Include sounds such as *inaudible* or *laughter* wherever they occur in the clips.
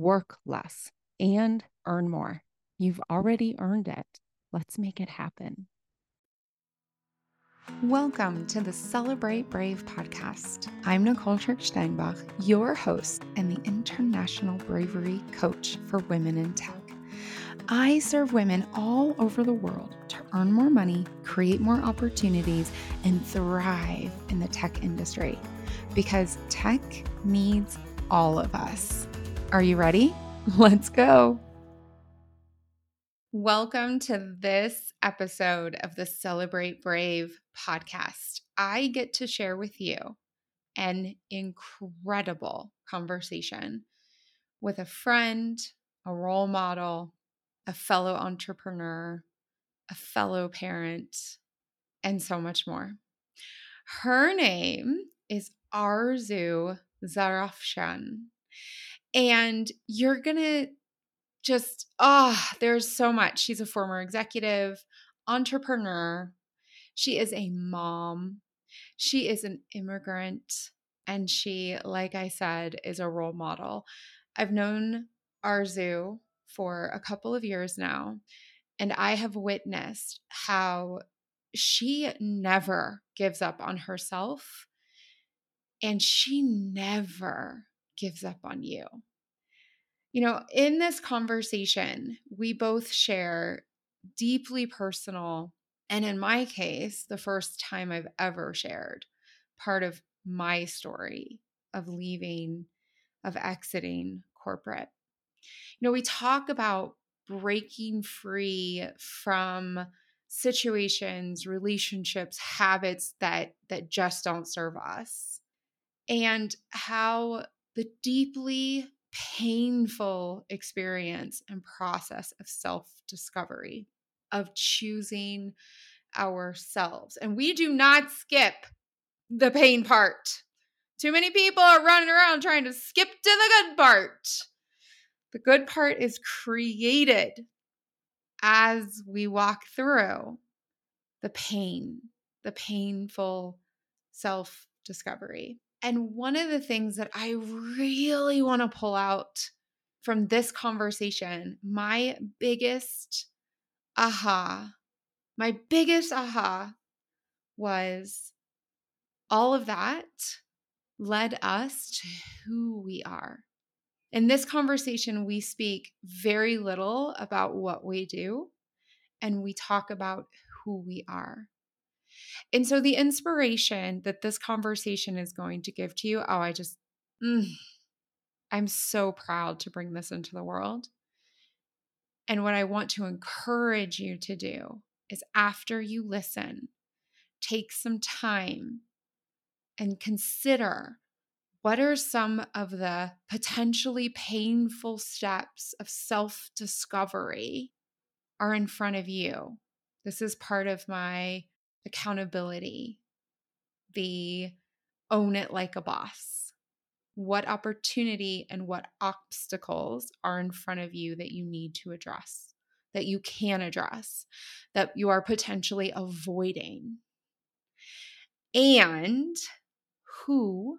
work less, and earn more. You've already earned it. Let's make it happen. Welcome to the Celebrate Brave podcast. I'm Nicole Trick Steinbach, your host and the International Bravery Coach for Women in Tech. I serve women all over the world to earn more money, create more opportunities, and thrive in the tech industry because tech needs all of us. Are you ready? *laughs* Let's go. Welcome to this episode of the Celebrate Brave podcast. I get to share with you an incredible conversation with a friend, a role model, a fellow entrepreneur, a fellow parent, and so much more. Her name is Arezou Zarafshan. And you're to just, ah, oh, there's so much. She's a former executive, entrepreneur. She is a mom. She is an immigrant. And she, like I said, is a role model. I've known Arezou for a couple of years now, and I have witnessed how she never gives up on herself and she never gives up on you. You know, in this conversation, we both share deeply personal, and in my case, the first time I've ever shared part of my story of leaving, of exiting corporate. You know, we talk about breaking free from situations, relationships, habits that that just don't serve us. And how the deeply painful experience and process of self discovery, of choosing ourselves. And we do not skip the pain part. Too many people are running around trying to skip to the good part. The good part is created as we walk through the pain, the painful self discovery. And one of the things that I really want to pull out from this conversation, my biggest aha, my biggest aha was all of that led us to who we are. In this conversation, we speak very little about what we do and we talk about who we are. And so the inspiration that this conversation is going to give to you, oh, I just, mm, I'm so proud to bring this into the world. And what I want to encourage you to do is after you listen, take some time and consider what are some of the potentially painful steps of self discovery are in front of you. This is part of my accountability, the own it like a boss. What opportunity and what obstacles are in front of you that you need to address, that you can address, that you are potentially avoiding? And who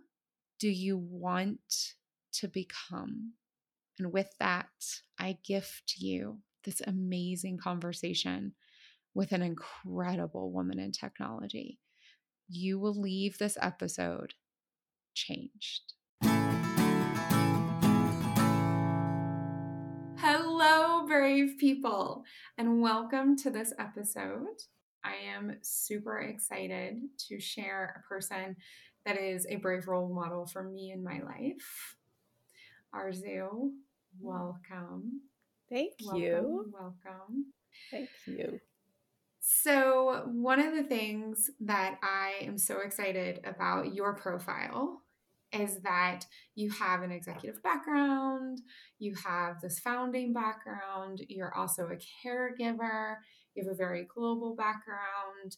do you want to become? And with that, I gift you this amazing conversation with an incredible woman in technology. You will leave this episode changed. Hello, brave people, and welcome to this episode. I am super excited to share a person that is a brave role model for me in my life. Arezou, mm. welcome. Thank welcome, you. Welcome. Thank you. So, one of the things that I am so excited about your profile is that you have an executive background, you have this founding background, you're also a caregiver, you have a very global background.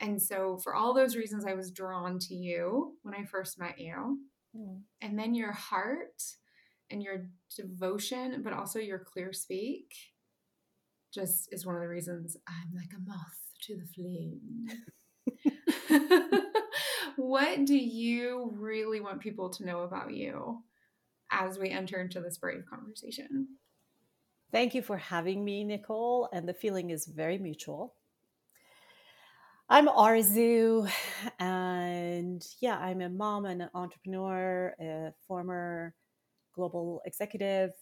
And so, for all those reasons, I was drawn to you when I first met you. Mm. And then your heart and your devotion, but also your clear speak, just is one of the reasons I'm like a moth to the flame. *laughs* *laughs* what do you really want people to know about you as we enter into this brave conversation? Thank you for having me, Nicole. And the feeling is very mutual. I'm Arezou, and yeah, I'm a mom and an entrepreneur, a former global executive,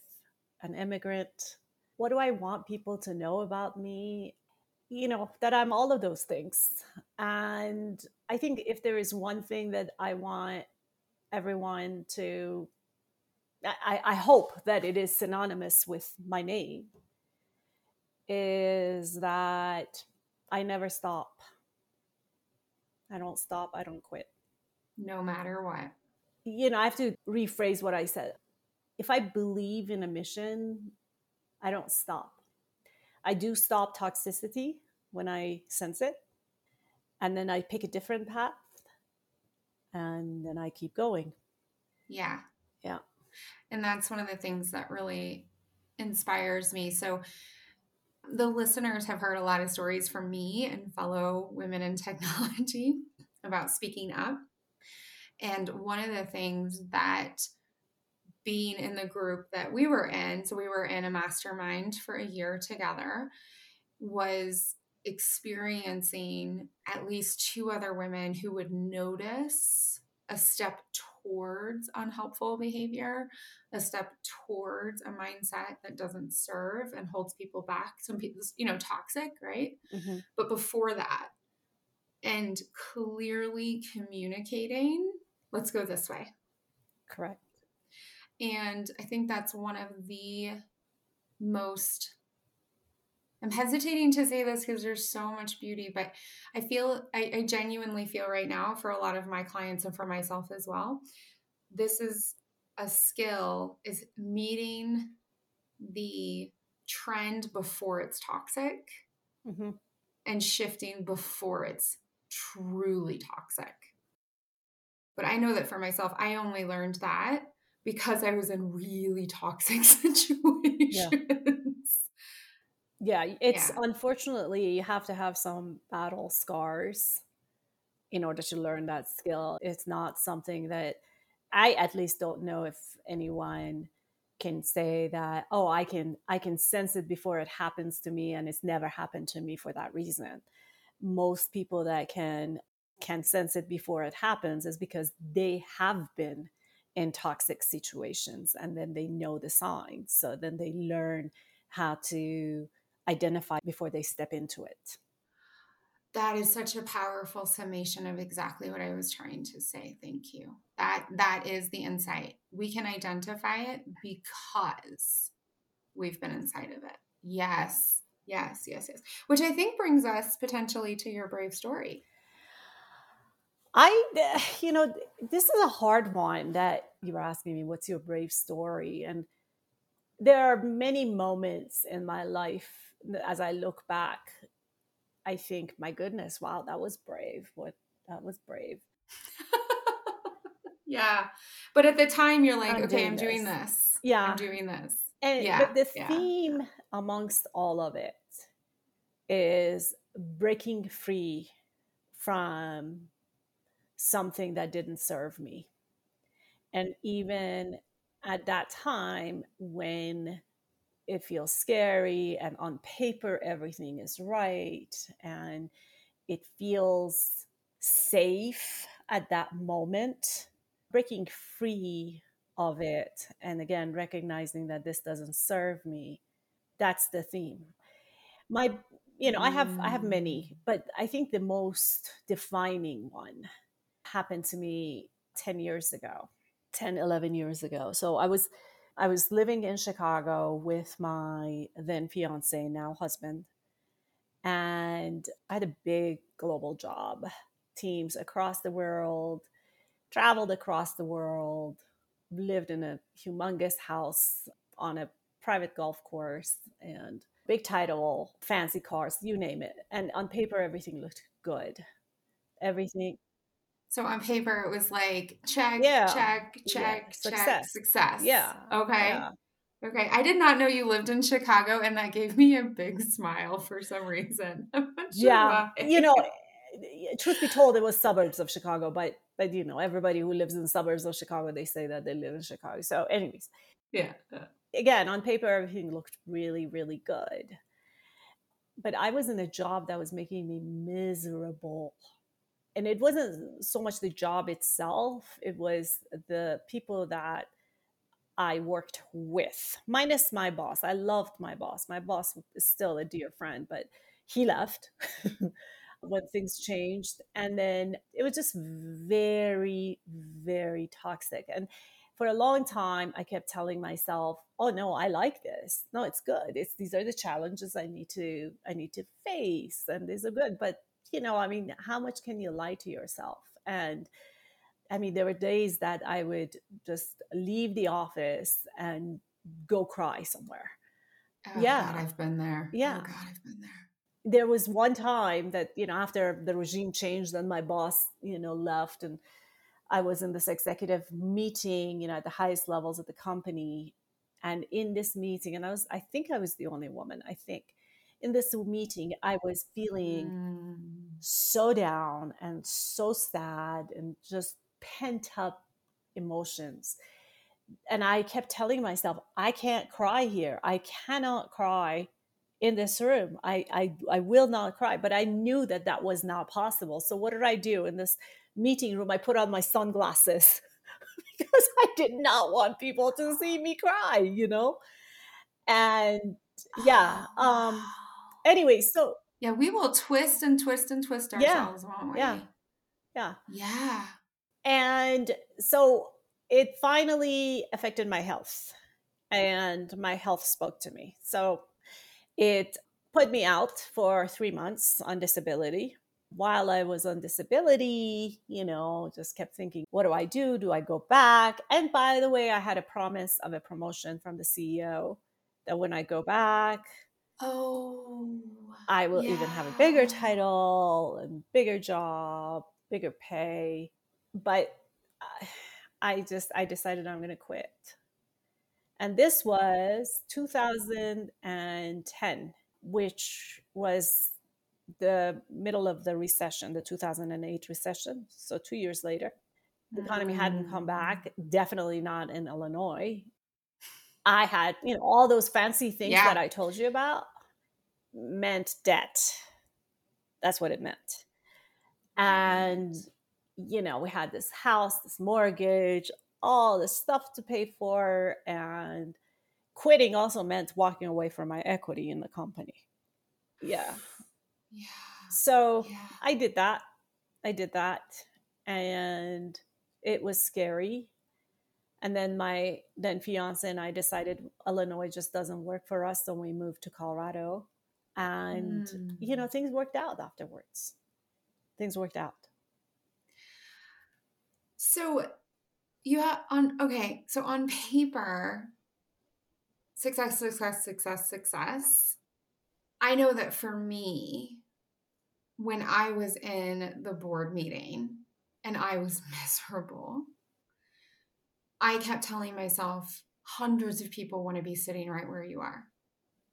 an immigrant. What do I want people to know about me? you know that i'm all of those things. And i think if there is one thing that i want everyone to i, I hope that it is synonymous with my name is that i never stop. I don't stop i don't quit. No matter what. You know i have to rephrase what i said. If i believe in a mission i don't stop I do stop toxicity when I sense it. And then I pick a different path and then I keep going. Yeah. Yeah. And that's one of the things that really inspires me. So, the listeners have heard a lot of stories from me and fellow women in *laughs* technology about speaking up. And one of the things that being in the group that we were in, so we were in a mastermind for a year together, was experiencing at least two other women who would notice a step towards unhelpful behavior, a step towards a mindset that doesn't serve and holds people back. Some people, you know, toxic, right? Mm-hmm. But before that, and clearly communicating, let's go this way. Correct. And I think that's one of the most I'm hesitating to say this because there's so much beauty, but I feel, I, I, genuinely feel right now for a lot of my clients and for myself as well, this is a skill is meeting the trend before it's toxic mm-hmm. and shifting before it's truly toxic. But I know that for myself, I only learned that because I was in really toxic *laughs* situations. Yeah. Yeah, it's yeah. unfortunately you have to have some battle scars in order to learn that skill. It's not something that I at least don't know if anyone can say that oh I can I can sense it before it happens to me and it's never happened to me for that reason. Most people that can can sense it before it happens is because they have been in toxic situations and then they know the signs. So then they learn how to identify before they step into it. That is such a powerful summation of exactly what I was trying to say. Thank you. That that is the insight. We can identify it because we've been inside of it. Yes. Yes, yes, yes. Which I think brings us potentially to your brave story. I, *sighs* you know, this is a hard one that you were asking me, what's your brave story? And there are many moments in my life as I look back, I think, my goodness, wow, that was brave. What that was brave. *laughs* yeah. But at the time you're like, I'm okay, I'm doing this. Yeah. I'm doing this. And yeah. the yeah. theme amongst all of it is breaking free from something that didn't serve me. And even at that time when it feels scary and on paper everything is right and it feels safe at that moment breaking free of it and again recognizing that this doesn't serve me that's the theme. My you know, I have I have many, Mm. but I think the most defining one happened to me 10 years ago. 10 11 years ago. So I was I was living in Chicago with my then fiance, now husband, and I had a big global job, teams across the world, traveled across the world, lived in a humongous house on a private golf course and big title, fancy cars, you name it. And on paper everything looked good. Everything So on paper, it was like check, Yeah. check, Yeah. check, check, Success. success. Yeah. Okay. Yeah. Okay. I did not know you lived in Chicago, and that gave me a big smile for some reason. *laughs* Sure yeah why. you know *laughs* eh, eh, truth be told it was suburbs of chicago but but you know everybody who lives in suburbs of chicago they say that they live in chicago so anyways yeah. again on paper everything looked really really good but i was in a job that was making me miserable and it wasn't so much the job itself it was the people that i worked with minus my boss. I loved my boss. My boss is still a dear friend but he left *laughs* when things changed. And then it was just very very toxic. And for a long time i kept telling myself oh no i like this. No it's good. It's these are the challenges i need to i need to face and these are good. But you know i mean how much can you lie to yourself and i mean there were days that i would just leave the office and go cry somewhere Oh, Yeah. God, I've been there. Oh, yeah. Oh, God, I've been there. there was one time that you know after the regime changed and my boss you know left and i was in this executive meeting you know at the highest levels of the company and in this meeting and i was i think i was the only woman i think in this meeting i was feeling Mm. so down and so sad and just pent up emotions. And i kept telling myself i can't cry here. I cannot cry in this room. I, I i will not cry. But i knew that that was not possible. So what did i do in this meeting room? I put on my sunglasses *laughs* because i did not want people to see me cry you know? And yeah um. *sighs* *sighs* anyway so Yeah, we will twist and twist and twist Yeah, ourselves, won't we? yeah. yeah Yeah. And so it finally affected my health, and my health spoke to me. So it put me out for three months on disability. While I was on disability, you know, just kept thinking, what do I do? Do I go back? And by the way, I had a promise of a promotion from the CEO that when I go back, Oh. I will even have a bigger title and bigger job, bigger pay. But I- I just I decided I'm going to quit. And this was 2010, which was the middle of the recession, the 2008 recession. So 2 years later, the economy hadn't come Mm. back, definitely not in Illinois. I had, you know, all those fancy things Yeah. that I told you about meant debt. That's what it meant. And, you know, we had this house, this mortgage, all this stuff to pay for. And quitting also meant walking away from my equity in the company. Yeah. Yeah. So Yeah. I did that. I did that. And it was scary. And then my then fiance and I decided Illinois just doesn't work for us. So we moved to Colorado. And, you Mm. know, things worked out afterwards. Things worked out. So you have on okay, so on paper, success, success, success, success. I know that for me, when I was in the board meeting and I was *laughs* miserable, I kept telling myself, hundreds of people want to be sitting right where you are.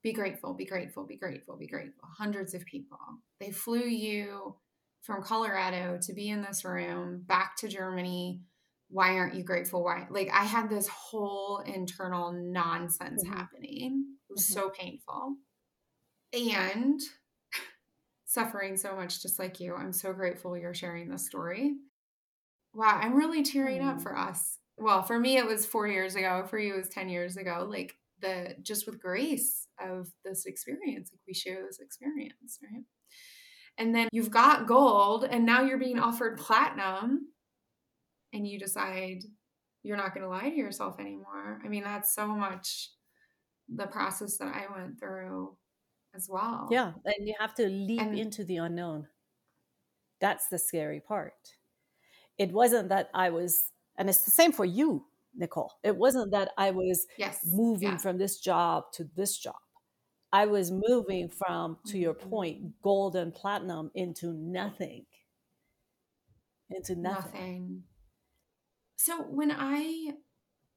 Be grateful, be grateful, be grateful, be grateful. Hundreds of people. They flew you from Colorado to be in this room, back to Germany. Why aren't you grateful? Why? Like, I had this whole internal nonsense Mhm. happening. It was Mhm. so painful. And *laughs* suffering so much, just like you. I'm so grateful you're sharing this story. Wow, I'm really tearing up Mm. for us. Well, for me, it was four years ago. For you, it was 10 years ago. Like, the just with grace of this experience. Like we share this experience, right? And then you've got gold, and now you're being offered platinum, and you decide you're not going to lie to yourself anymore. I mean, that's so much the process that I went through as well. Yeah. And you have to leap and, into the unknown. That's the scary part. It wasn't that I was, and it's the same for you, Nicole. It wasn't that I was yes, moving yeah. from this job to this job. I was moving from, to your mm-hmm. point, gold and platinum into nothing. Into nothing. nothing. So when I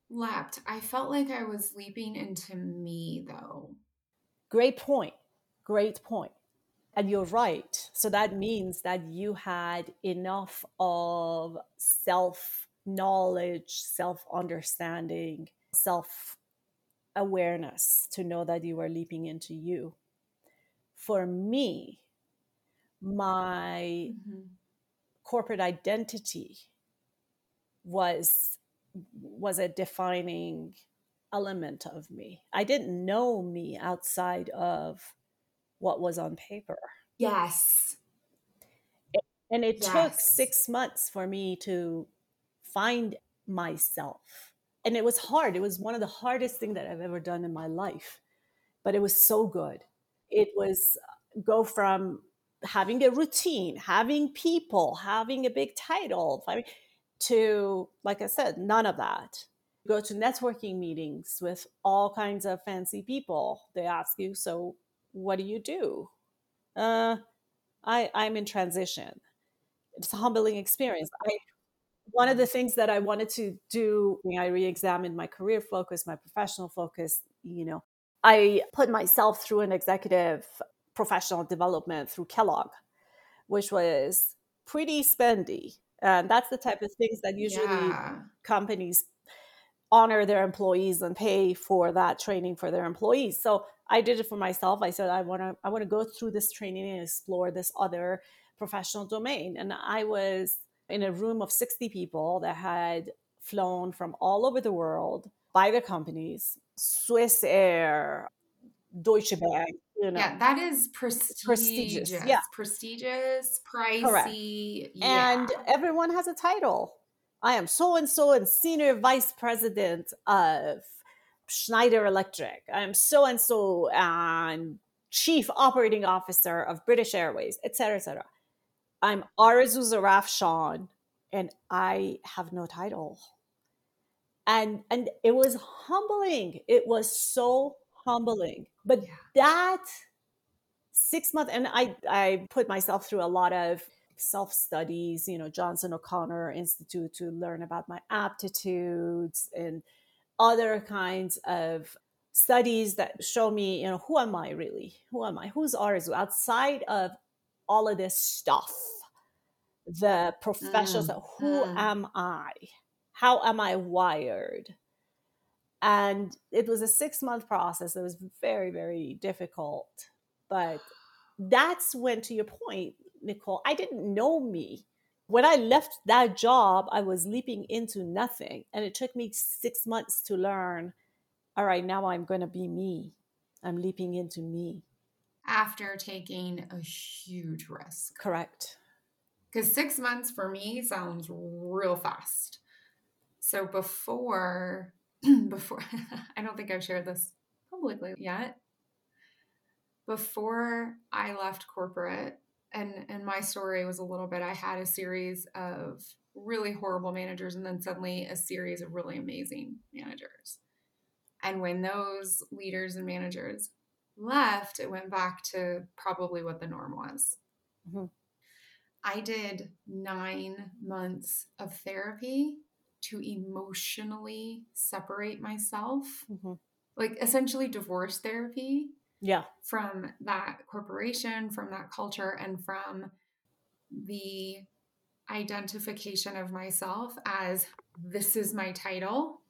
leapt, I felt like I was leaping into me, though. Great point. Great point. And you're right. So that means that you had enough of self knowledge, self understanding, self awareness to know that you are leaping into you. For me, my mm-hmm. corporate identity was was a defining element of me. I didn't know me outside of what was on paper. Yes. And it yes. took 6 months for me to find myself. And it was hard. It was one of the hardest things that I've ever done in my life. But it was so good. It was uh, go from having a routine, having people, having a big title, to, like I said, none of that. Go to networking meetings with all kinds of fancy people. They ask you, so what do you do? Uh, I, I'm in transition. It's a humbling experience. I, one of the things that I wanted to do, when I re-examined my career focus, my professional focus. You know, I put myself through an executive professional development through Kellogg, which was pretty spendy. And that's the type of things that usually yeah. companies honor their employees and pay for that training for their employees. So I did it for myself. I said I want to I want to go through this training and explore this other professional domain. And I was in a room of 60 people that had flown from all over the world by the companies, Swiss Air, Deutsche Bank, you know. Yeah, that is prestigious. Prestigious. Yeah. Prestigious, pricey. Correct. Yeah. And everyone has a title. I am so and so and senior vice president of Schneider Electric. I am so and so and chief operating officer of British Airways, etc., etc. I'm Arezou Zarafshan, and I have no title. And and it was humbling. It was so humbling. But yeah. that six month and I I put myself through a lot of self studies, you know, Johnson O'Connor Institute to learn about my aptitudes and other kinds of studies that show me, you know, who am I really? Who am I? Who's Arezou outside of all of this stuff? The professionals, mm, who mm. am I? How am I wired? And it was a six month process. It was very, very difficult. But that's when, to your point, Nicole, I didn't know me. When I left that job, I was leaping into nothing. And it took me six months to learn all right, now I'm going to be me. I'm leaping into me. After taking a huge risk. Correct. Because six months for me sounds real fast. So before *clears throat* before *laughs* I don't think I've shared this publicly yet. Before I left corporate, and and my story was a little bit I had a series of really horrible managers and then suddenly a series of really amazing managers. And when those leaders and managers left, it went back to probably what the norm was. Mm-hmm. I did nine months of therapy to emotionally separate myself, mm-hmm. like essentially divorce therapy. Yeah. From that corporation, from that culture, and from the identification of myself as this is my title.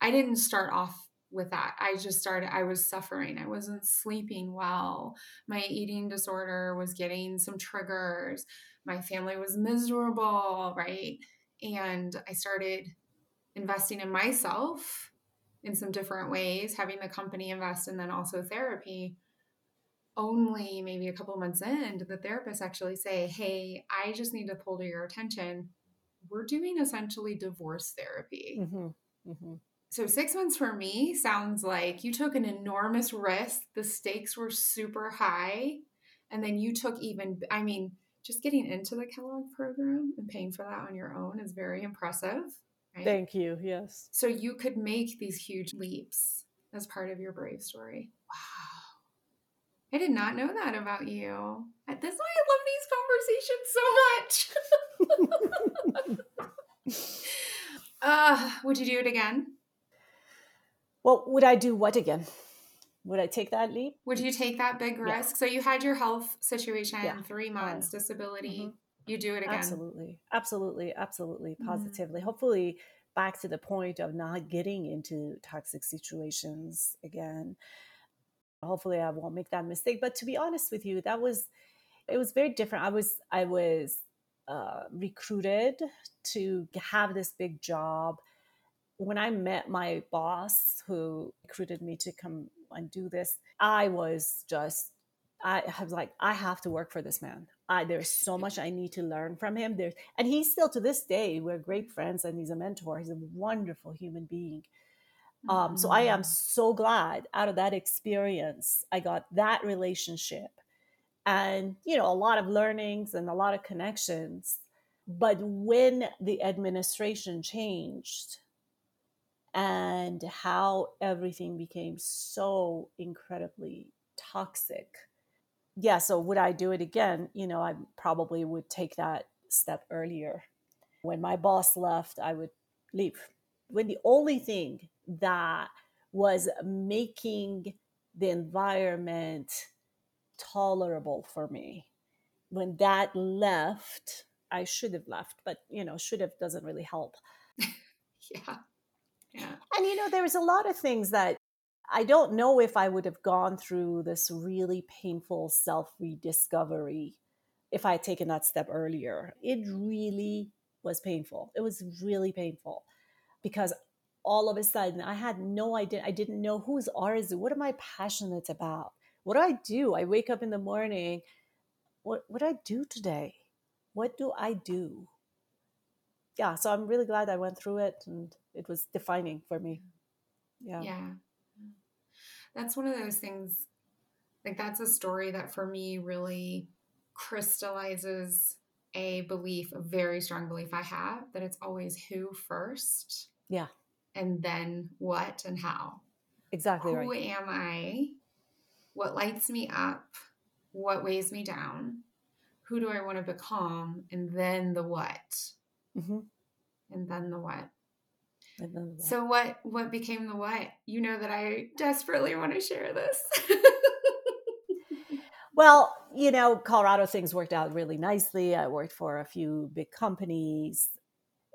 I didn't start off with that. I just started, I was suffering. I wasn't sleeping well. My eating disorder was getting some triggers. My family was miserable, right? And I started investing in myself in some different ways, having the company invest and then also therapy. Only maybe a couple months in, did the therapist actually say, Hey, I just need to pull to your attention. We're doing essentially divorce therapy. Mm-hmm. Mm-hmm. So, six months for me sounds like you took an enormous risk. The stakes were super high. And then you took even, I mean, just getting into the Kellogg program and paying for that on your own is very impressive. Right? Thank you. Yes. So you could make these huge leaps as part of your brave story. Wow. I did not know that about you. That's why I love these conversations so much. *laughs* *laughs* uh, would you do it again? Well, would I do what again? Would I take that leap? Would you take that big risk? Yeah. So you had your health situation, yeah. three months, disability. Mm-hmm. You do it again. Absolutely. Absolutely. Absolutely. Mm-hmm. Positively. Mm-hmm. Hopefully back to the point of not getting into toxic situations again. Hopefully I won't make that mistake. But to be honest with you, that was it was very different. I was I was uh, recruited to have this big job. When I met my boss who recruited me to come and do this, I was just I was like, I have to work for this man. I, there's so much I need to learn from him. There's, and he's still to this day, we're great friends and he's a mentor. He's a wonderful human being. Um, so I am mm. so glad out of that experience, I got that relationship and, you know, a lot of learnings and a lot of connections. But when the administration changed and how everything became so incredibly toxic, yeah, so would I do it again? You know, I probably would take that step earlier. When my boss left, I would leave. When the only thing that was making the environment tolerable for me, when that left, I should have left, but you know, should have doesn't really help. *laughs* yeah. Yeah. And you know, there was a lot of things that I don't know if I would have gone through this really painful self rediscovery if I had taken that step earlier. It really was painful. It was really painful because all of a sudden I had no idea. I didn't know who's Arezou. What am I passionate about? What do I do? I wake up in the morning. What what do I do today? What do I do? Yeah, so I'm really glad I went through it and it was defining for me. Yeah. Yeah. That's one of those things like that's a story that for me really crystallizes a belief a very strong belief i have that it's always who first yeah. and then what and how. Exactly who right. am i? What lights me up? What weighs me down? Who do i want to become? And then the what mm-hmm. and then the what so what what became the what? You know that I desperately want to share this. *laughs* well, you know, Colorado things worked out really nicely. I worked for a few big companies.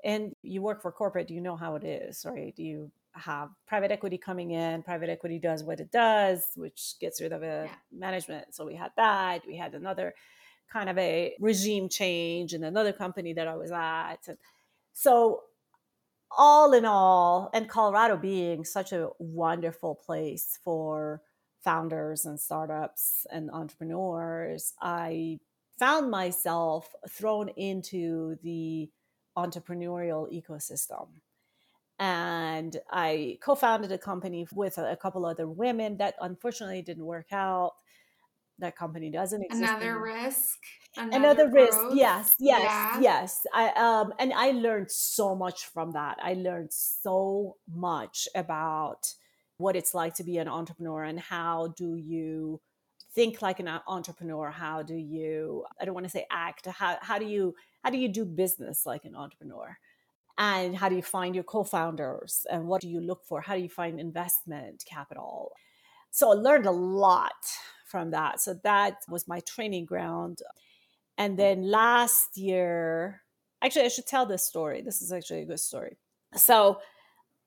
And you work for corporate, you know how it is, right? do You have private equity coming in. Private equity does what it does, which gets rid of a yeah. management. So we had that. We had another kind of a regime change in another company that I was at. And so all in all, and Colorado being such a wonderful place for founders and startups and entrepreneurs, I found myself thrown into the entrepreneurial ecosystem. And I co founded a company with a couple other women that unfortunately didn't work out that company doesn't exist. Another anymore. risk. Another, another risk. Yes, yes, yeah. yes. I um and I learned so much from that. I learned so much about what it's like to be an entrepreneur and how do you think like an entrepreneur how do you i don't want to say act how, how do you how do you do business like an entrepreneur and how do you find your co-founders and what do you look for how do you find investment capital so i learned a lot from that. So that was my training ground. And then last year, actually, I should tell this story. This is actually a good story. So,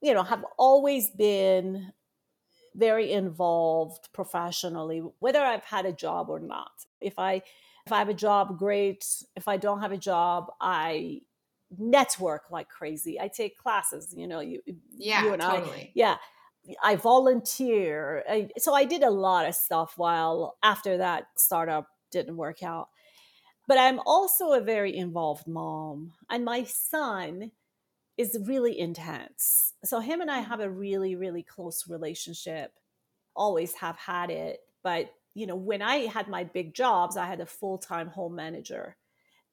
you know, have always been very involved professionally, whether I've had a job or not. If I if I have a job, great. If I don't have a job, I network like crazy. I take classes, you know, you yeah, you and totally. I. Yeah. I volunteer. I, so I did a lot of stuff while after that startup didn't work out. But I'm also a very involved mom. And my son is really intense. So him and I mm-hmm. have a really, really close relationship, always have had it. But, you know, when I had my big jobs, I had a full time home manager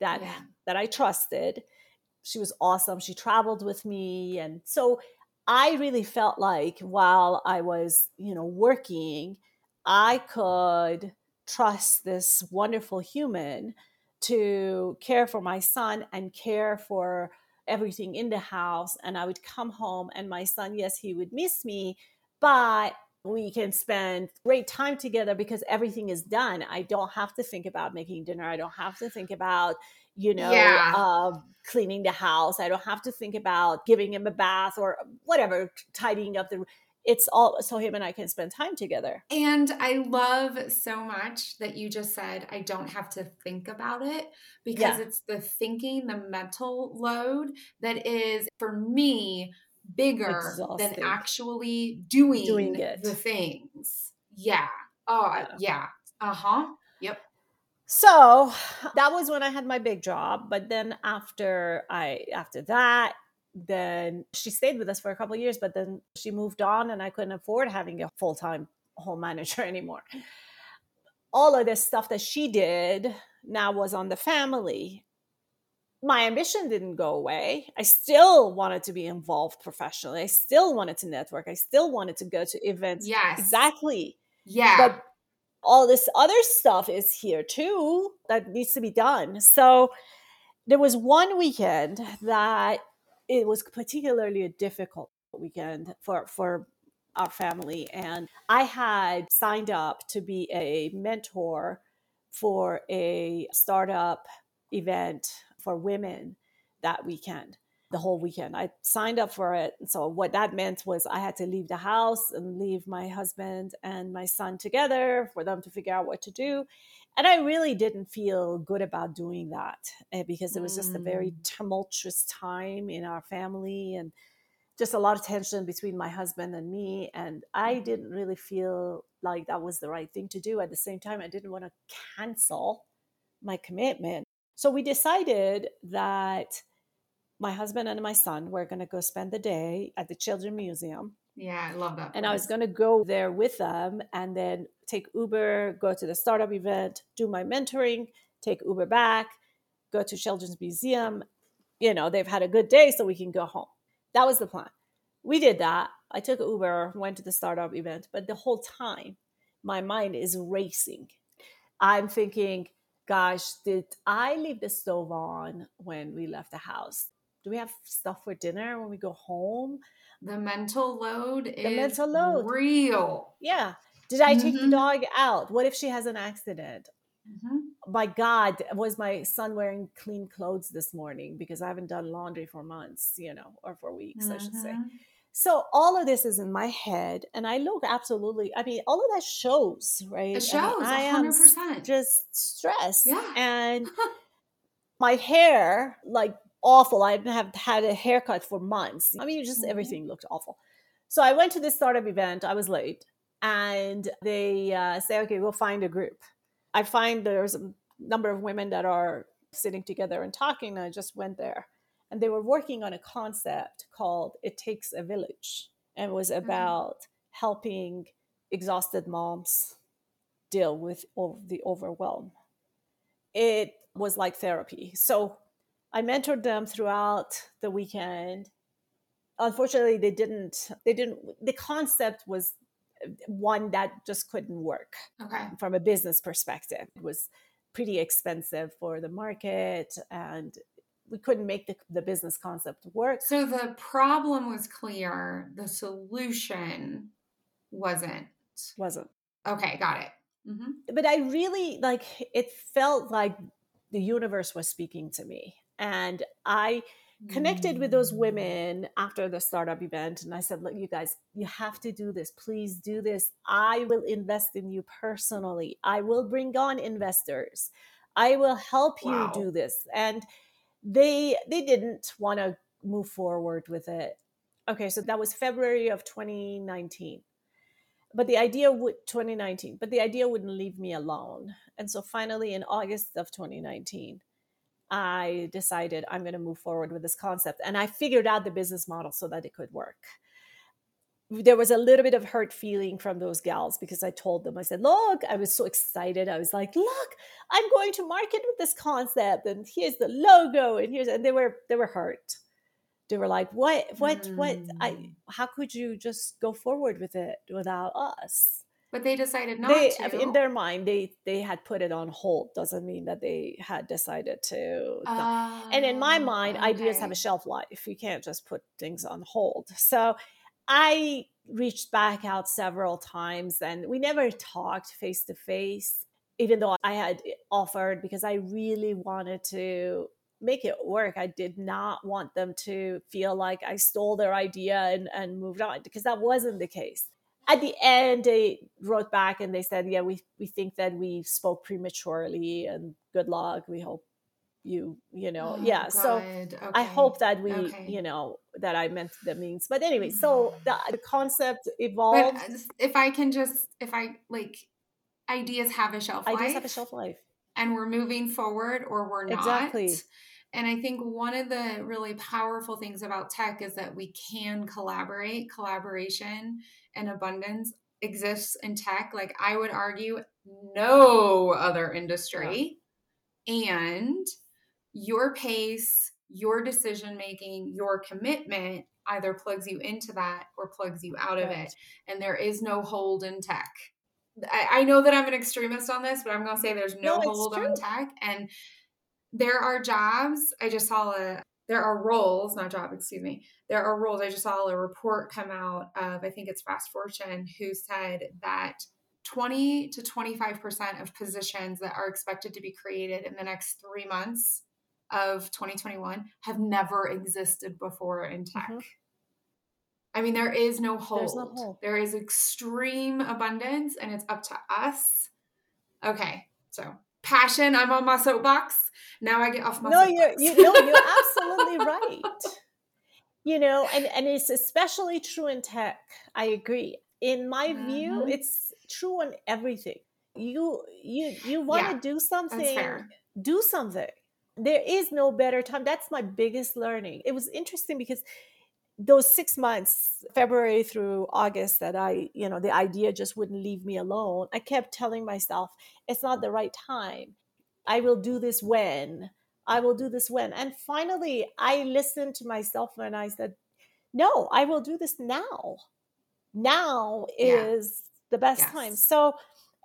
that yeah. that I trusted. She was awesome. She traveled with me. And so I really felt like while I was, you know, working, I could trust this wonderful human to care for my son and care for everything in the house. And I would come home, and my son, yes, he would miss me, but we can spend great time together because everything is done. I don't have to think about making dinner. I don't have to think about, you know, yeah. uh, cleaning the house. I don't have to think about giving him a bath or whatever, tidying up the. It's all so him and I can spend time together. And I love so much that you just said, I don't have to think about it because yeah. it's the thinking, the mental load that is for me bigger Exhausting. than actually doing, doing the things. Yeah. Oh, yeah. yeah. Uh huh. Yep. So that was when I had my big job. But then after I after that, then she stayed with us for a couple years, but then she moved on and I couldn't afford having a full-time home *laughs* manager anymore. All of this stuff that she did now was on the family. My ambition didn't go away. I still wanted to be involved professionally. I still wanted to network. I still wanted to go to events. Yes. Exactly. Yeah. But all this other stuff is here too that needs to be done. So there was one weekend that it was particularly a difficult weekend for for our family and I had signed up to be a mentor for a startup event for women that weekend the whole weekend. I signed up for it. So what that meant was I had to leave the house and leave my husband and my son together for them to figure out what to do. And I really didn't feel good about doing that eh, because it was just a very mm. tumultuous time in our family and just a lot of tension between my husband and me. And I mm-hmm. didn't really feel like that was the right thing to do. At the same time, I didn't want to cancel my commitment. So we decided that my husband and my son were going to go spend the day at the Children's Museum. Yeah, I love that. Place. And I was going to go there with them and then take Uber, go to the startup event, do my mentoring, take Uber back, go to Children's Museum. You know, they've had a good day, so we can go home. That was the plan. We did that. I took Uber, went to the startup event, but the whole time, my mind is racing. I'm thinking, gosh, did I leave the stove on when we left the house? do we have stuff for dinner when we go home? The mental load the mental load. real. Yeah. Did I take mm-hmm. the dog out? What if she has an accident? Mm-hmm. My God, was my son wearing clean clothes this morning because I haven't done laundry for months, you know, or for weeks, mm-hmm. I should say. So all of this is in my head, and I look absolutely. I mean, all of that shows, right? It shows. I, mean, I am just stressed. Yeah, and *laughs* my hair like awful. I have had a haircut for months. I mean, just mm-hmm. everything looked awful. So I went to this startup event. I was late, and they uh, say, "Okay, we'll find a group." I find there's a number of women that are sitting together and talking. And I just went there, and they were working on a concept called "It Takes a Village," and it was mm-hmm. about mm-hmm. helping exhausted moms deal with the overwhelm. It was like therapy. So I mentored them throughout the weekend. Unfortunately, they didn't. They didn't. The concept was one that just couldn't work. Okay. From a business perspective, it was pretty expensive for the market, and we couldn't make the, the business concept work. So the problem was clear. The solution wasn't. Wasn't. Okay, got it. Mm-hmm. But I really like. It felt like the universe was speaking to me and I connected with those mm. women after the startup event. And I said, Look, you guys, you have to do this. Please do this. I will invest in you personally. I will bring on investors. I will help you do this. And they they didn't want to move forward with it. Okay, so that was February of 2019. But the idea would 2019, but the idea wouldn't leave me alone. And so finally in August of 2019, I decided I'm going to move forward with this concept. And I figured out the business model so that it could work. There was a little bit of hurt feeling from those gals because I told them, I said, Look, I was so excited. I was like, Look, I'm going to market with this concept, and here's the logo, and here's, and they were, they were hurt. They were like, What, what, mm. what? I, mm. how could you just go forward with it without us? But they decided not they, to. In their mind, they they had put it on hold. Doesn't mean that they had decided to. and in my mind, okay. Oh, ideas have a shelf life. You can't just put things on hold. So I reached back out several times, and we never talked face to face. Even though I had offered, because I really wanted to make it work. I did not want them to feel like I stole their idea and, and moved on because that wasn't the case at the end they wrote back and they said yeah we, we think that we spoke prematurely and good luck we hope you you know oh, yeah God. so okay. i hope that we okay. you know that i meant the means but anyway so the, the concept evolved but uh, if i can just if i like ideas have a shelf ideas life have a shelf life and we're moving forward or we're not exactly and I think one of the really powerful things about tech is that we can collaborate. Collaboration and abundance exists in tech. Like I would argue, no other industry. Yeah. And your pace, your decision making, your commitment either plugs you into that or plugs you out of it. And there is no hold in tech. I, I, know that I'm an extremist on this, but I'm going to say there's no, no hold on tech. And there are jobs. I just saw a there are roles, not job, excuse me. There are roles. I just saw a report come out of I think it's Fast Fortune who said that 20 to 25% of positions that are expected to be created in the next 3 months of 2021 have never existed before in tech. Mm-hmm. I mean, there is no hold. no hold. There is extreme abundance, and it's up to us. Okay, so passion. I'm on my soapbox. Now I get off my no, soapbox. you're you know you're absolutely right. You know, and and it's especially true in tech. I agree. In my mm-hmm. view, it's true on everything. You you you want to yeah, do something, do something. There is no better time. That's my biggest learning. It was interesting because those six months february through august that i you know the idea just wouldn't leave me alone i kept telling myself it's not the right time i will do this when i will do this when and finally i listened to myself and i said no i will do this now now is yeah. the best yes. time so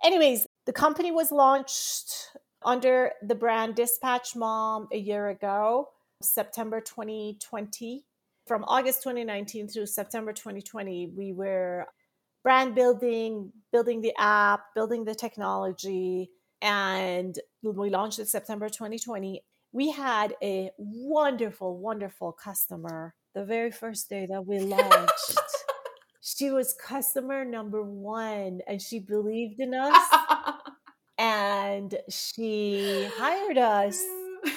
anyways the company was launched under the brand dispatch mom a year ago september 2020 from August 2019 through September 2020, we were brand building, building the app, building the technology, and we launched in September 2020. We had a wonderful, wonderful customer the very first day that we launched. *laughs* she was customer number one and she believed in us *laughs* and she hired us. *laughs*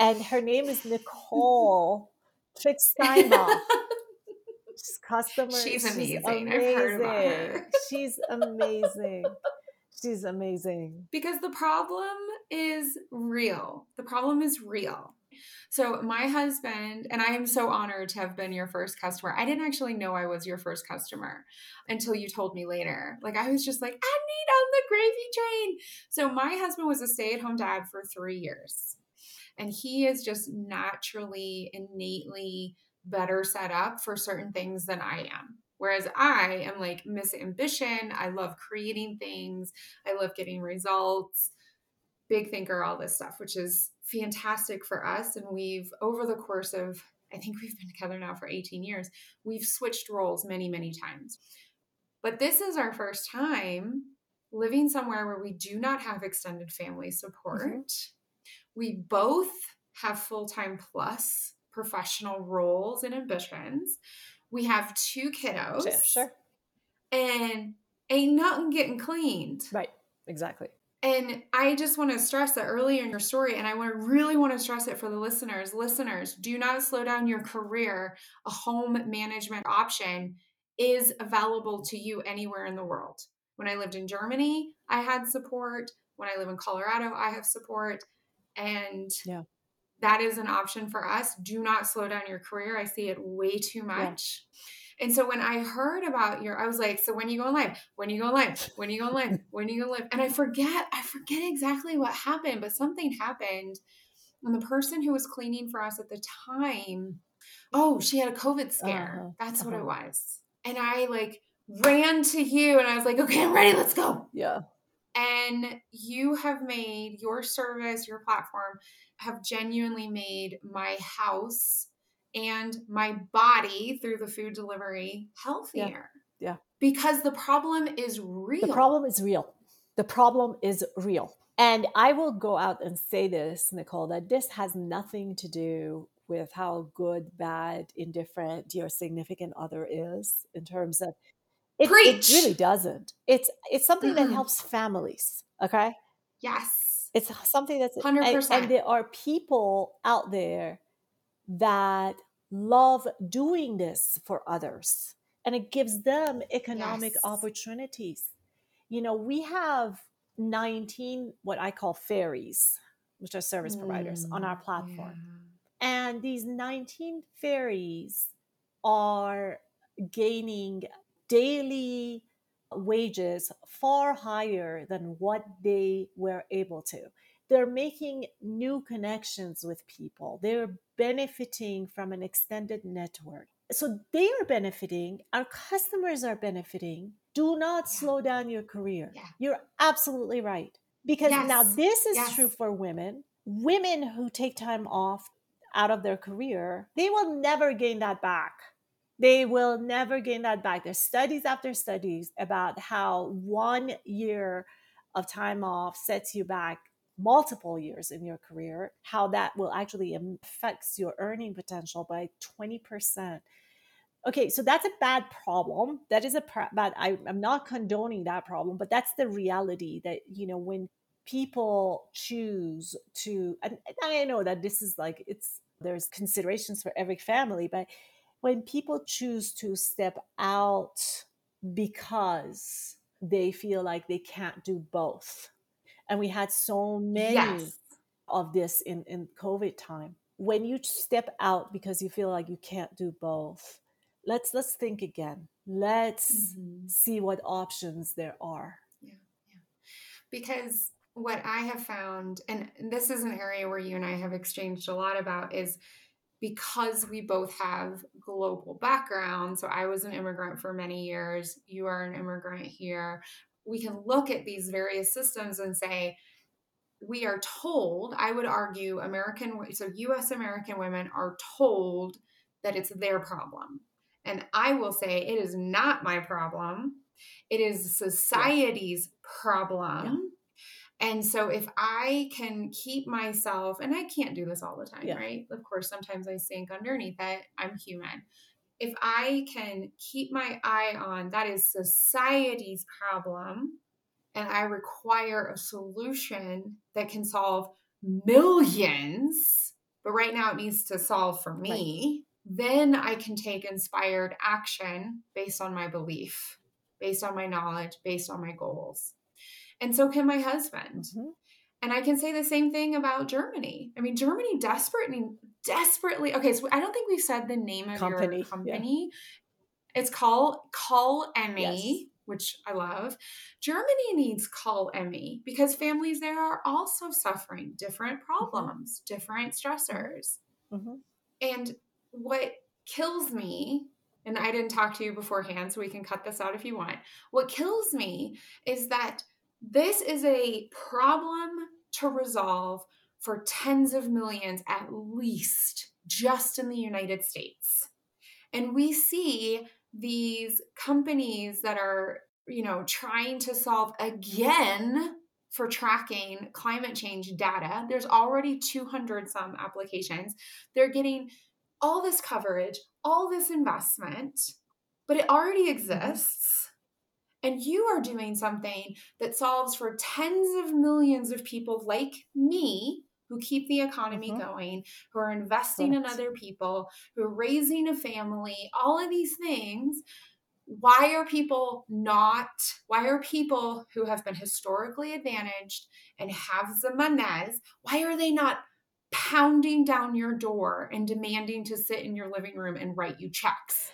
And her name is Nicole Trix She's customer. She's amazing. She's amazing. I've heard about her. *laughs* She's amazing. She's amazing. Because the problem is real. The problem is real. So, my husband, and I am so honored to have been your first customer. I didn't actually know I was your first customer until you told me later. Like, I was just like, I need on the gravy train. So, my husband was a stay at home dad for three years. And he is just naturally, innately better set up for certain things than I am. Whereas I am like Miss Ambition. I love creating things, I love getting results, big thinker, all this stuff, which is fantastic for us. And we've, over the course of, I think we've been together now for 18 years, we've switched roles many, many times. But this is our first time living somewhere where we do not have extended family support. Mm-hmm. We both have full time plus professional roles and ambitions. We have two kiddos. Sure. sure. And ain't nothing getting cleaned. Right. Exactly. And I just want to stress that earlier in your story, and I want to really want to stress it for the listeners. Listeners, do not slow down your career. A home management option is available to you anywhere in the world. When I lived in Germany, I had support. When I live in Colorado, I have support. And yeah. that is an option for us. Do not slow down your career. I see it way too much. Yeah and so when I heard about your, I was like, so when you go live, when you go live, when you go live, *laughs* when you go live, and I forget, I forget exactly what happened, but something happened. And the person who was cleaning for us at the time, oh, she had a COVID scare. Uh-huh. That's uh-huh. what it uh-huh. was. And I like ran to you and I was like, okay, I'm ready. Let's go. Yeah. And you have made your service, your platform, have genuinely made my house and my body through the food delivery healthier. Yeah. yeah. Because the problem is real. The problem is real. The problem is real. And I will go out and say this, Nicole, that this has nothing to do with how good, bad, indifferent your significant other is in terms of it, it really doesn't. It's it's something mm. that helps families. Okay. Yes. It's something that's 100%. And, and there are people out there that love doing this for others and it gives them economic yes. opportunities. You know, we have 19 what I call fairies, which are service mm, providers on our platform. Yeah. And these 19 fairies are gaining daily wages far higher than what they were able to they're making new connections with people. They're benefiting from an extended network. So they are benefiting, our customers are benefiting. Do not yeah. slow down your career. Yeah. You're absolutely right. Because yes. now this is yes. true for women. Women who take time off out of their career, they will never gain that back. They will never gain that back. There's studies after studies about how one year of time off sets you back multiple years in your career, how that will actually affects your earning potential by 20%. Okay, so that's a bad problem. That is a bad, I, I'm not condoning that problem, but that's the reality that, you know, when people choose to, and I know that this is like, it's, there's considerations for every family, but when people choose to step out because they feel like they can't do both, and we had so many yes. of this in in covid time when you step out because you feel like you can't do both let's let's think again let's mm-hmm. see what options there are yeah, yeah because what i have found and this is an area where you and i have exchanged a lot about is because we both have global background so i was an immigrant for many years you are an immigrant here we can look at these various systems and say, we are told, I would argue, American, so US American women are told that it's their problem. And I will say it is not my problem. It is society's problem. Yeah. And so if I can keep myself, and I can't do this all the time, yeah. right? Of course, sometimes I sink underneath it. I'm human if I can keep my eye on that is society's problem and I require a solution that can solve millions, but right now it needs to solve for me, right. then I can take inspired action based on my belief, based on my knowledge, based on my goals. And so can my husband. Mm-hmm. And I can say the same thing about Germany. I mean, Germany desperately, desperately. Okay, so I don't think we've said the name of company. your company. Yeah. It's called Call Emmy, yes. which I love. Germany needs Call Emmy because families there are also suffering different mm-hmm. problems, mm-hmm. different stressors. Mm-hmm. And what kills me and I didn't talk to you beforehand, so we can cut this out if you want. What kills me is that this is a problem to resolve for tens of millions at least just in the United States. And we see these companies that are, you know, trying to solve again for tracking climate change data. There's already 200 some applications. They're getting all this coverage, all this investment, but it already mm-hmm. exists And you are doing something that solves for tens of millions of people like me who keep the economy mm-hmm. going, who are investing in other people, who are raising a family, all of these things. Why are people not, why are people who have been historically advantaged and have the manes, why are they not pounding down your door and demanding to sit in your living room and write you checks?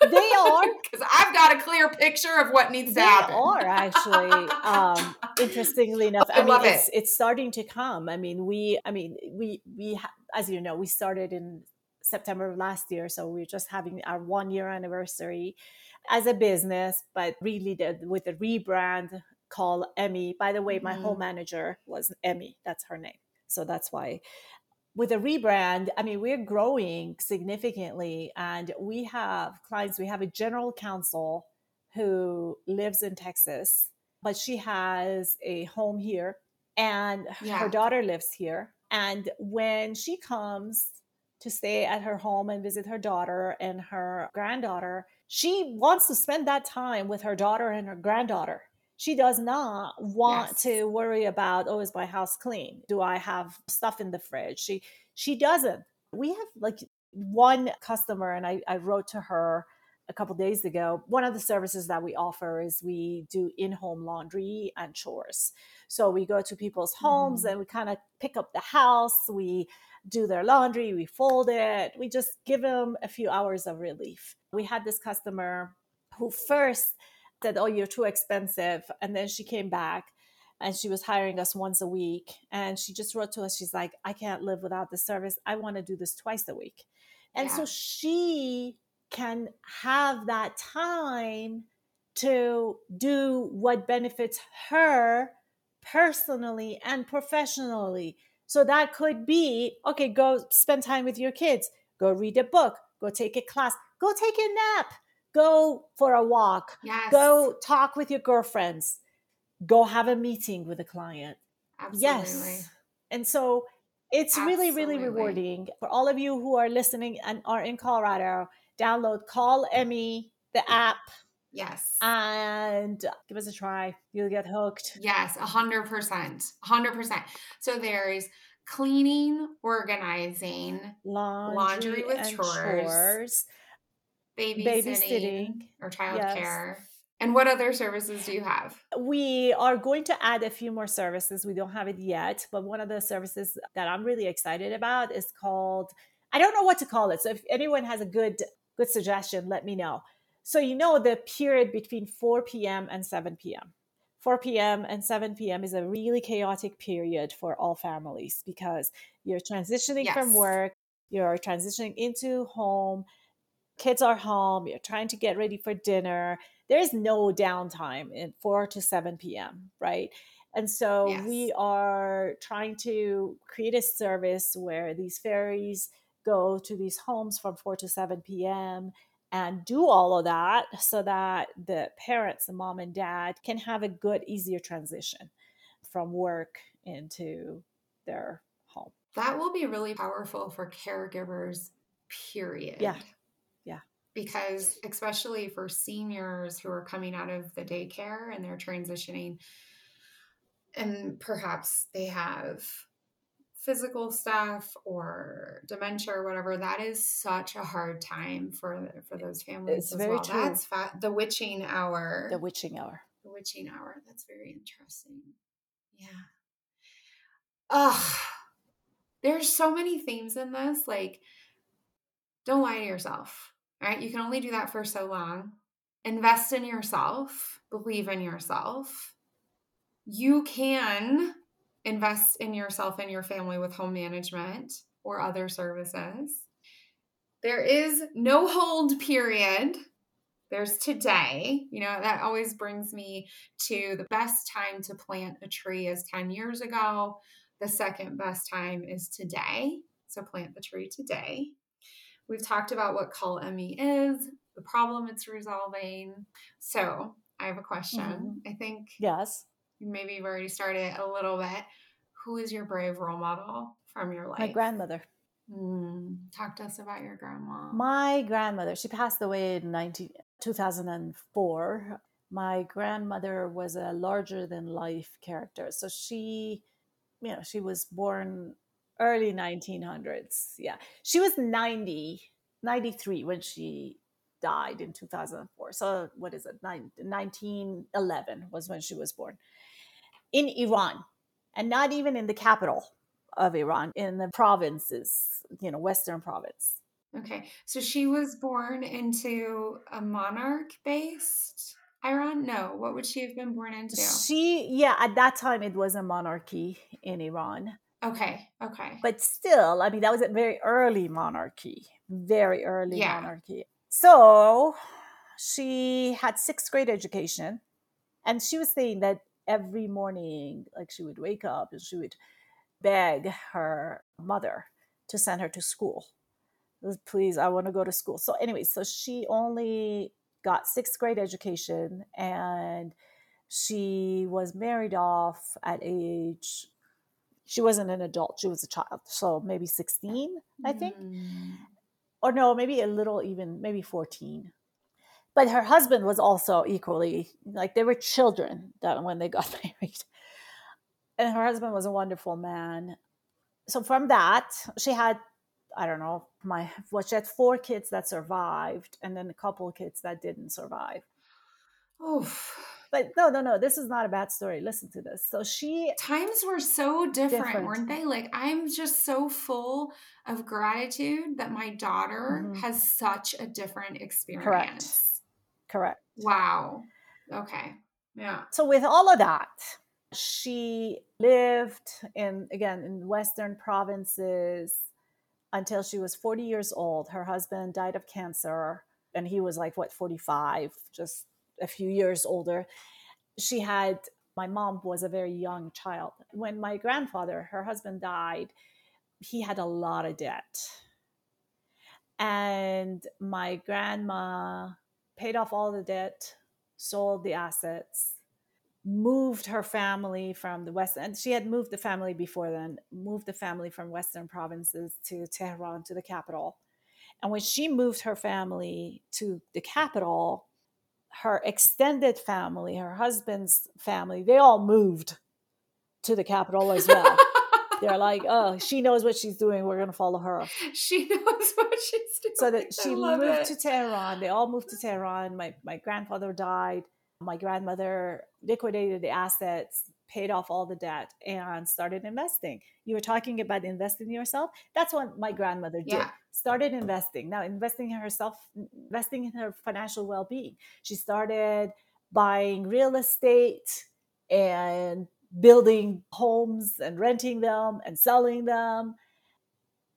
They are *laughs* because I've got a clear picture of what needs to happen. They are actually, um, *laughs* interestingly enough. I, I mean, it's, it. it's starting to come. I mean, we, I mean, we, we, ha- as you know, we started in September of last year, so we're just having our one year anniversary as a business. But really, the, with the rebrand called Emmy. By the way, mm-hmm. my whole manager was Emmy. That's her name. So that's why with a rebrand, I mean, we're growing significantly and we have clients, we have a general counsel who lives in Texas, but she has a home here and yeah. her daughter lives here. And when she comes to stay at her home and visit her daughter and her granddaughter, she wants to spend that time with her daughter and her granddaughter she does not want yes. to worry about oh is my house clean? Do i have stuff in the fridge? She she doesn't. We have like one customer and i, I wrote to her a couple days ago one of the services that we offer is we do in-home laundry and chores. So we go to people's homes mm-hmm. and we kind of pick up the house we do their laundry we fold it we just give them a few hours of relief. We had this customer who first said, Oh, you're too expensive. And then she came back and she was hiring us once a week. And she just wrote to us, She's like, I can't live without the service. I want to do this twice a week. And yeah. so she can have that time to do what benefits her personally and professionally. So that could be okay, go spend time with your kids, go read a book, go take a class, go take a nap go for a walk. Yes. go talk with your girlfriends. Go have a meeting with a client. Absolutely. yes. And so it's Absolutely. really really rewarding. For all of you who are listening and are in colorado download call emmy the app yes. and give us a try. You'll get hooked. Yes 100% 100% so there's cleaning organizing laundry, laundry with chores, chores babysitting, babysitting or childcare. Yes. And what other services do you have? We are going to add a few more services. We don't have it yet, but one of the services that I'm really excited about is called I don't know what to call it. So if anyone has a good good suggestion, let me know. So you know the period between 4 p.m. and 7 p.m. 4 p.m. and 7 p.m. is a really chaotic period for all families because you're transitioning yes. from work, you're transitioning into home, kids are home, you're trying to get ready for dinner. There's no downtime in 4 to 7 p.m., right? And so yes. we are trying to create a service where these fairies go to these homes from 4 to 7 p.m. and do all of that so that the parents, the mom and dad, can have a good, easier transition from work into their home. That will be really powerful for caregivers, period. Yeah because especially for seniors who are coming out of the daycare and they're transitioning and perhaps they have physical stuff or dementia or whatever that is such a hard time for for those families it's as very well. true. that's fa- the witching hour. The witching hour. The witching hour. That's very interesting. Yeah. Ugh. there's so many themes in this like don't lie to yourself right? You can only do that for so long. Invest in yourself, believe in yourself. You can invest in yourself and your family with home management or other services. There is no hold period. There's today. You know, that always brings me to the best time to plant a tree is 10 years ago. The second best time is today. So plant the tree today. We've talked about what Call Emmy is, the problem it's resolving. So I have a question. Mm-hmm. I think yes, maybe you've already started a little bit. Who is your brave role model from your life? My grandmother. Mm, talk to us about your grandma. My grandmother. She passed away in 19, 2004. my grandmother was a larger than life character. So she, you know, she was born early 1900s. Yeah. She was 90, 93 when she died in 2004. So what is it? 1911 was when she was born in Iran and not even in the capital of Iran, in the provinces, you know, Western province. Okay. So she was born into a monarch based Iran? No. What would she have been born into? She, yeah, at that time it was a monarchy in Iran. Okay. Okay. But still, I mean, that was a very early monarchy, very early yeah. monarchy. So she had sixth grade education. And she was saying that every morning, like she would wake up and she would beg her mother to send her to school. Please, I want to go to school. So, anyway, so she only got sixth grade education and she was married off at age she wasn't an adult she was a child so maybe 16 i think. Mm. or no maybe a little even maybe 14 but her husband was also equally like they were children that when they got *laughs* married. And her husband was a wonderful man. So from that she had I don't know, my well, she had four kids that survived, and then a couple of kids that didn't survive. Oh, but no, no, no. This is not a bad story. Listen to this. So she times were so different, different. weren't they? Like I'm just so full of gratitude that my daughter mm-hmm. has such a different experience. Correct. Correct. Wow. Okay. Yeah. So with all of that, she lived in again in western provinces until she was 40 years old. Her husband died of cancer, and he was like, what, 45, just a few years older. She had, my mom was a very young child. When my grandfather, her husband, died, he had a lot of debt. And my grandma paid off all the debt, sold the assets, moved her family from the west and she had moved the family before then moved the family from western provinces to tehran to the capital and when she moved her family to the capital her extended family her husband's family they all moved to the capital as well. *laughs* They're like oh she knows what she's doing. We're going to follow her. She knows what she's doing. So that she moved it. to tehran. They all moved to tehran. My, my grandfather died. My grandmother liquidated the assets, paid off all the debt, and started investing. You were talking about investing in yourself. That's what my grandmother did. Yeah. Started investing. Now, investing in herself, investing in her financial well being. She started buying real estate and building homes and renting them and selling them.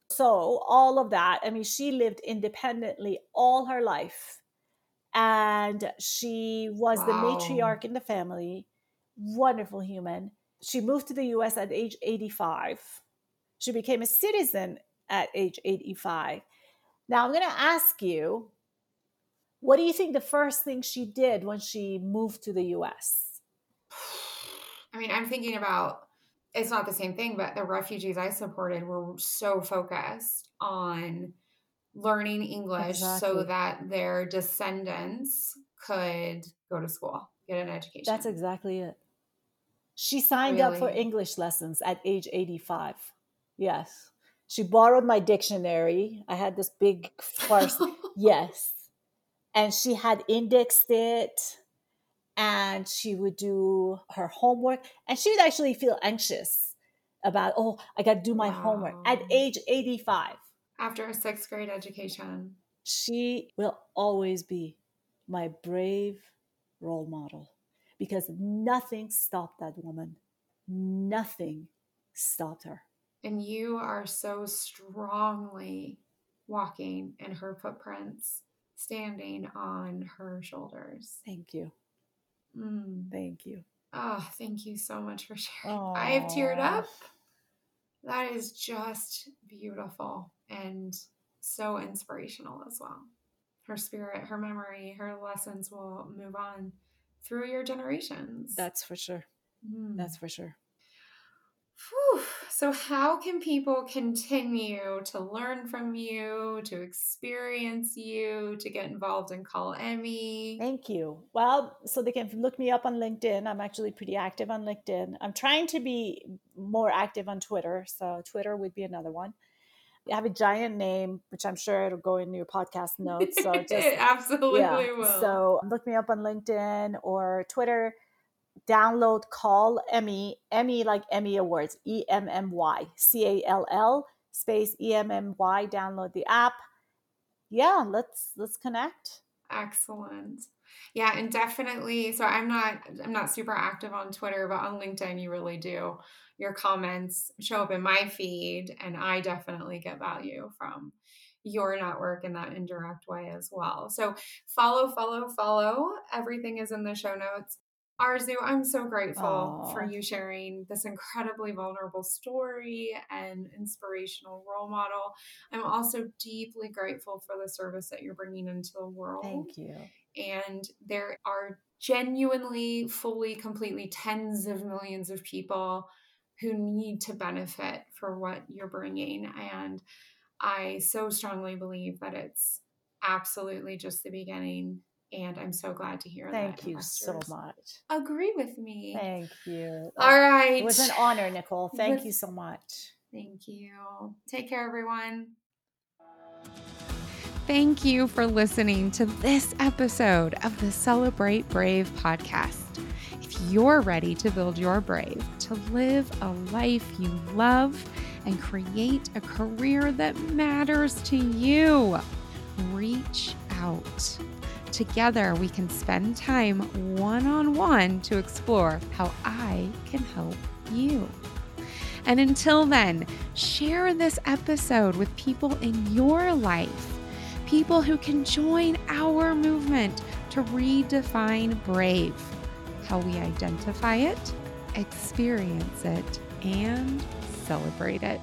So, all of that, I mean, she lived independently all her life and she was wow. the matriarch in the family wonderful human she moved to the us at age 85 she became a citizen at age 85 now i'm going to ask you what do you think the first thing she did when she moved to the us *sighs* i mean i'm thinking about it's not the same thing but the refugees i supported were so focused on learning English exactly. so that their descendants could go to school, get an education. That's exactly it. She signed really? up for English lessons at age 85. Yes. She borrowed my dictionary. I had this big farce. *laughs* yes. And she had indexed it and she would do her homework and she would actually feel anxious about, oh, I got to do my wow. homework at age 85 after a sixth grade education. She will always be my brave role model because nothing stopped that woman. Nothing stopped her. And you are so strongly walking in her footprints, standing on her shoulders. Thank you. Mm. Thank you. Oh, thank you so much for sharing. Aww. I have teared up. That is just beautiful and so inspirational as well. Her spirit, her memory, her lessons will move on through your generations. That's for sure. Mm. That's for sure. Whew. So, how can people continue to learn from you, to experience you, to get involved in Call Emmy? Thank you. Well, so they can look me up on LinkedIn. I'm actually pretty active on LinkedIn. I'm trying to be more active on Twitter. So, Twitter would be another one. I have a giant name, which I'm sure it'll go in your podcast notes. So, *laughs* just it absolutely yeah. will. So, look me up on LinkedIn or Twitter download call emmy emmy like emmy awards e-m-m-y c-a-l-l space e-m-m-y download the app yeah let's let's connect excellent yeah and definitely so i'm not i'm not super active on twitter but on linkedin you really do your comments show up in my feed and i definitely get value from your network in that indirect way as well. So follow, follow, follow. Everything is in the show notes. Arezou, I'm so grateful Aww. for you sharing this incredibly vulnerable story and inspirational role model. I'm also deeply grateful for the service that you're bringing into the world. Thank you. And there are genuinely, fully, completely tens of millions of people who need to benefit for what you're bringing. And I so strongly believe that it's absolutely just the beginning and I'm so glad to hear Thank that. Thank you so much. Agree with me. Thank you. All right. It was an honor, Nicole. Thank with, you so much. Thank you. Take care, everyone. Thank you for listening to this episode of the Celebrate Brave podcast. If you're ready to build your brave, to live a life you love, and create a career that matters to you, reach out. Together, we can spend time one on one to explore how I can help you. And until then, share this episode with people in your life, people who can join our movement to redefine brave, how we identify it, experience it, and celebrate it.